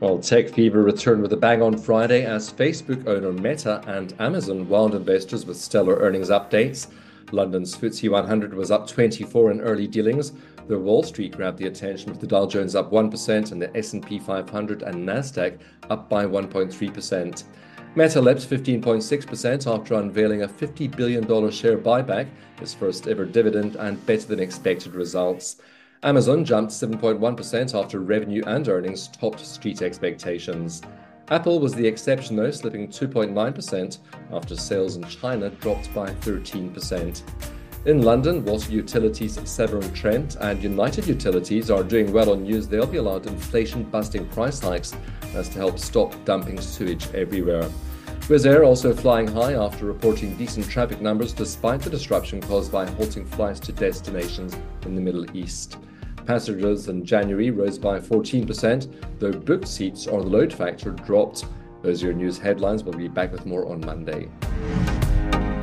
Well, tech fever returned with a bang on Friday as Facebook owner Meta and Amazon wound investors with stellar earnings updates. London's FTSE 100 was up 24 in early dealings. The Wall Street grabbed the attention with the Dow Jones up 1% and the S&P 500 and Nasdaq up by 1.3%. Meta leapt 15.6% after unveiling a $50 billion share buyback, its first ever dividend, and better than expected results. Amazon jumped 7.1% after revenue and earnings topped street expectations. Apple was the exception, though, slipping 2.9% after sales in China dropped by 13%. In London, water utilities Severn Trent and United Utilities are doing well on news they'll be allowed inflation busting price hikes as to help stop dumping sewage everywhere. Wizz Air also flying high after reporting decent traffic numbers despite the disruption caused by halting flights to destinations in the Middle East. Passengers in January rose by 14%, though booked seats or the load factor dropped. Those are your news headlines. We'll be back with more on Monday.